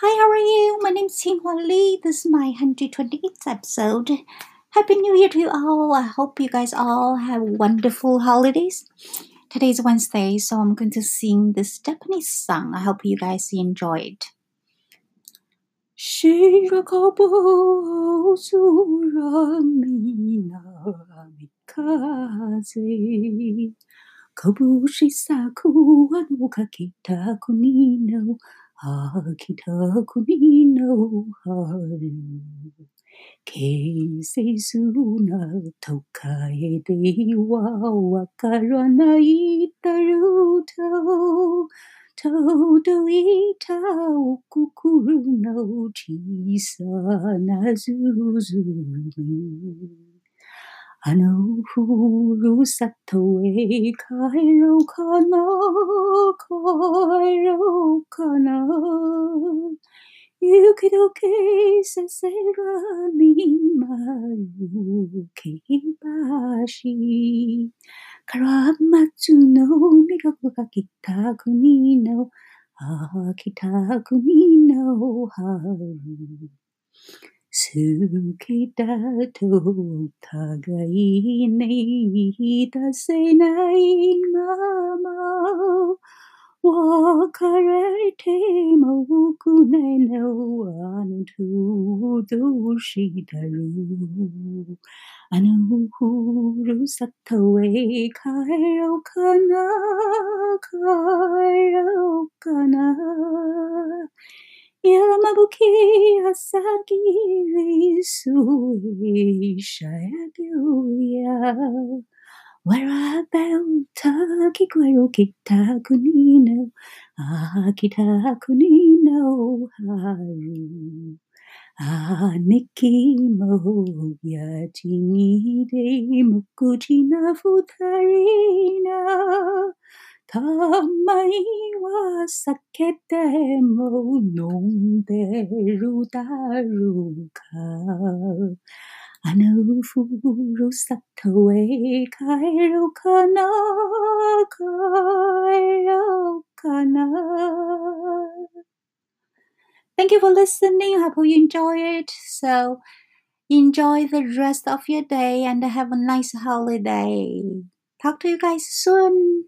Hi, how are you? My name is Hua Li. This is my 128th episode. Happy New Year to you all. I hope you guys all have wonderful holidays. Today is Wednesday, so I'm going to sing this Japanese song. I hope you guys enjoy it. 白ぶ空南風拳咲くあのかきた国の 秋田国の春。形成すな都会ではわからないだろうと。届いたくくるの小さなズズ。あのふるさとへ帰ろうかな、帰ろうかな。雪解けさせらみまるけ橋。から松の磨が北国の秋田国の春。好きだと互いに出せないまま別れてもくねのあのとどしだろうあのふるさとへ帰ろうかな帰ろうかな Yaramabuki Asaki Sui Shayaguya Warabelta Kikuero Kita Kunino Akita ah, Kunino Haru. Ah, Aniki mo ya chini de mukuchina futarina. 国の春姉貴もやちにで無口な二人なたまには酒でも飲んでるだろうか。あのふるさとへ帰ろうかな、帰ろうかな。Thank you for listening. I hope you enjoy it. So enjoy the rest of your day and have a nice holiday. Talk to you guys soon.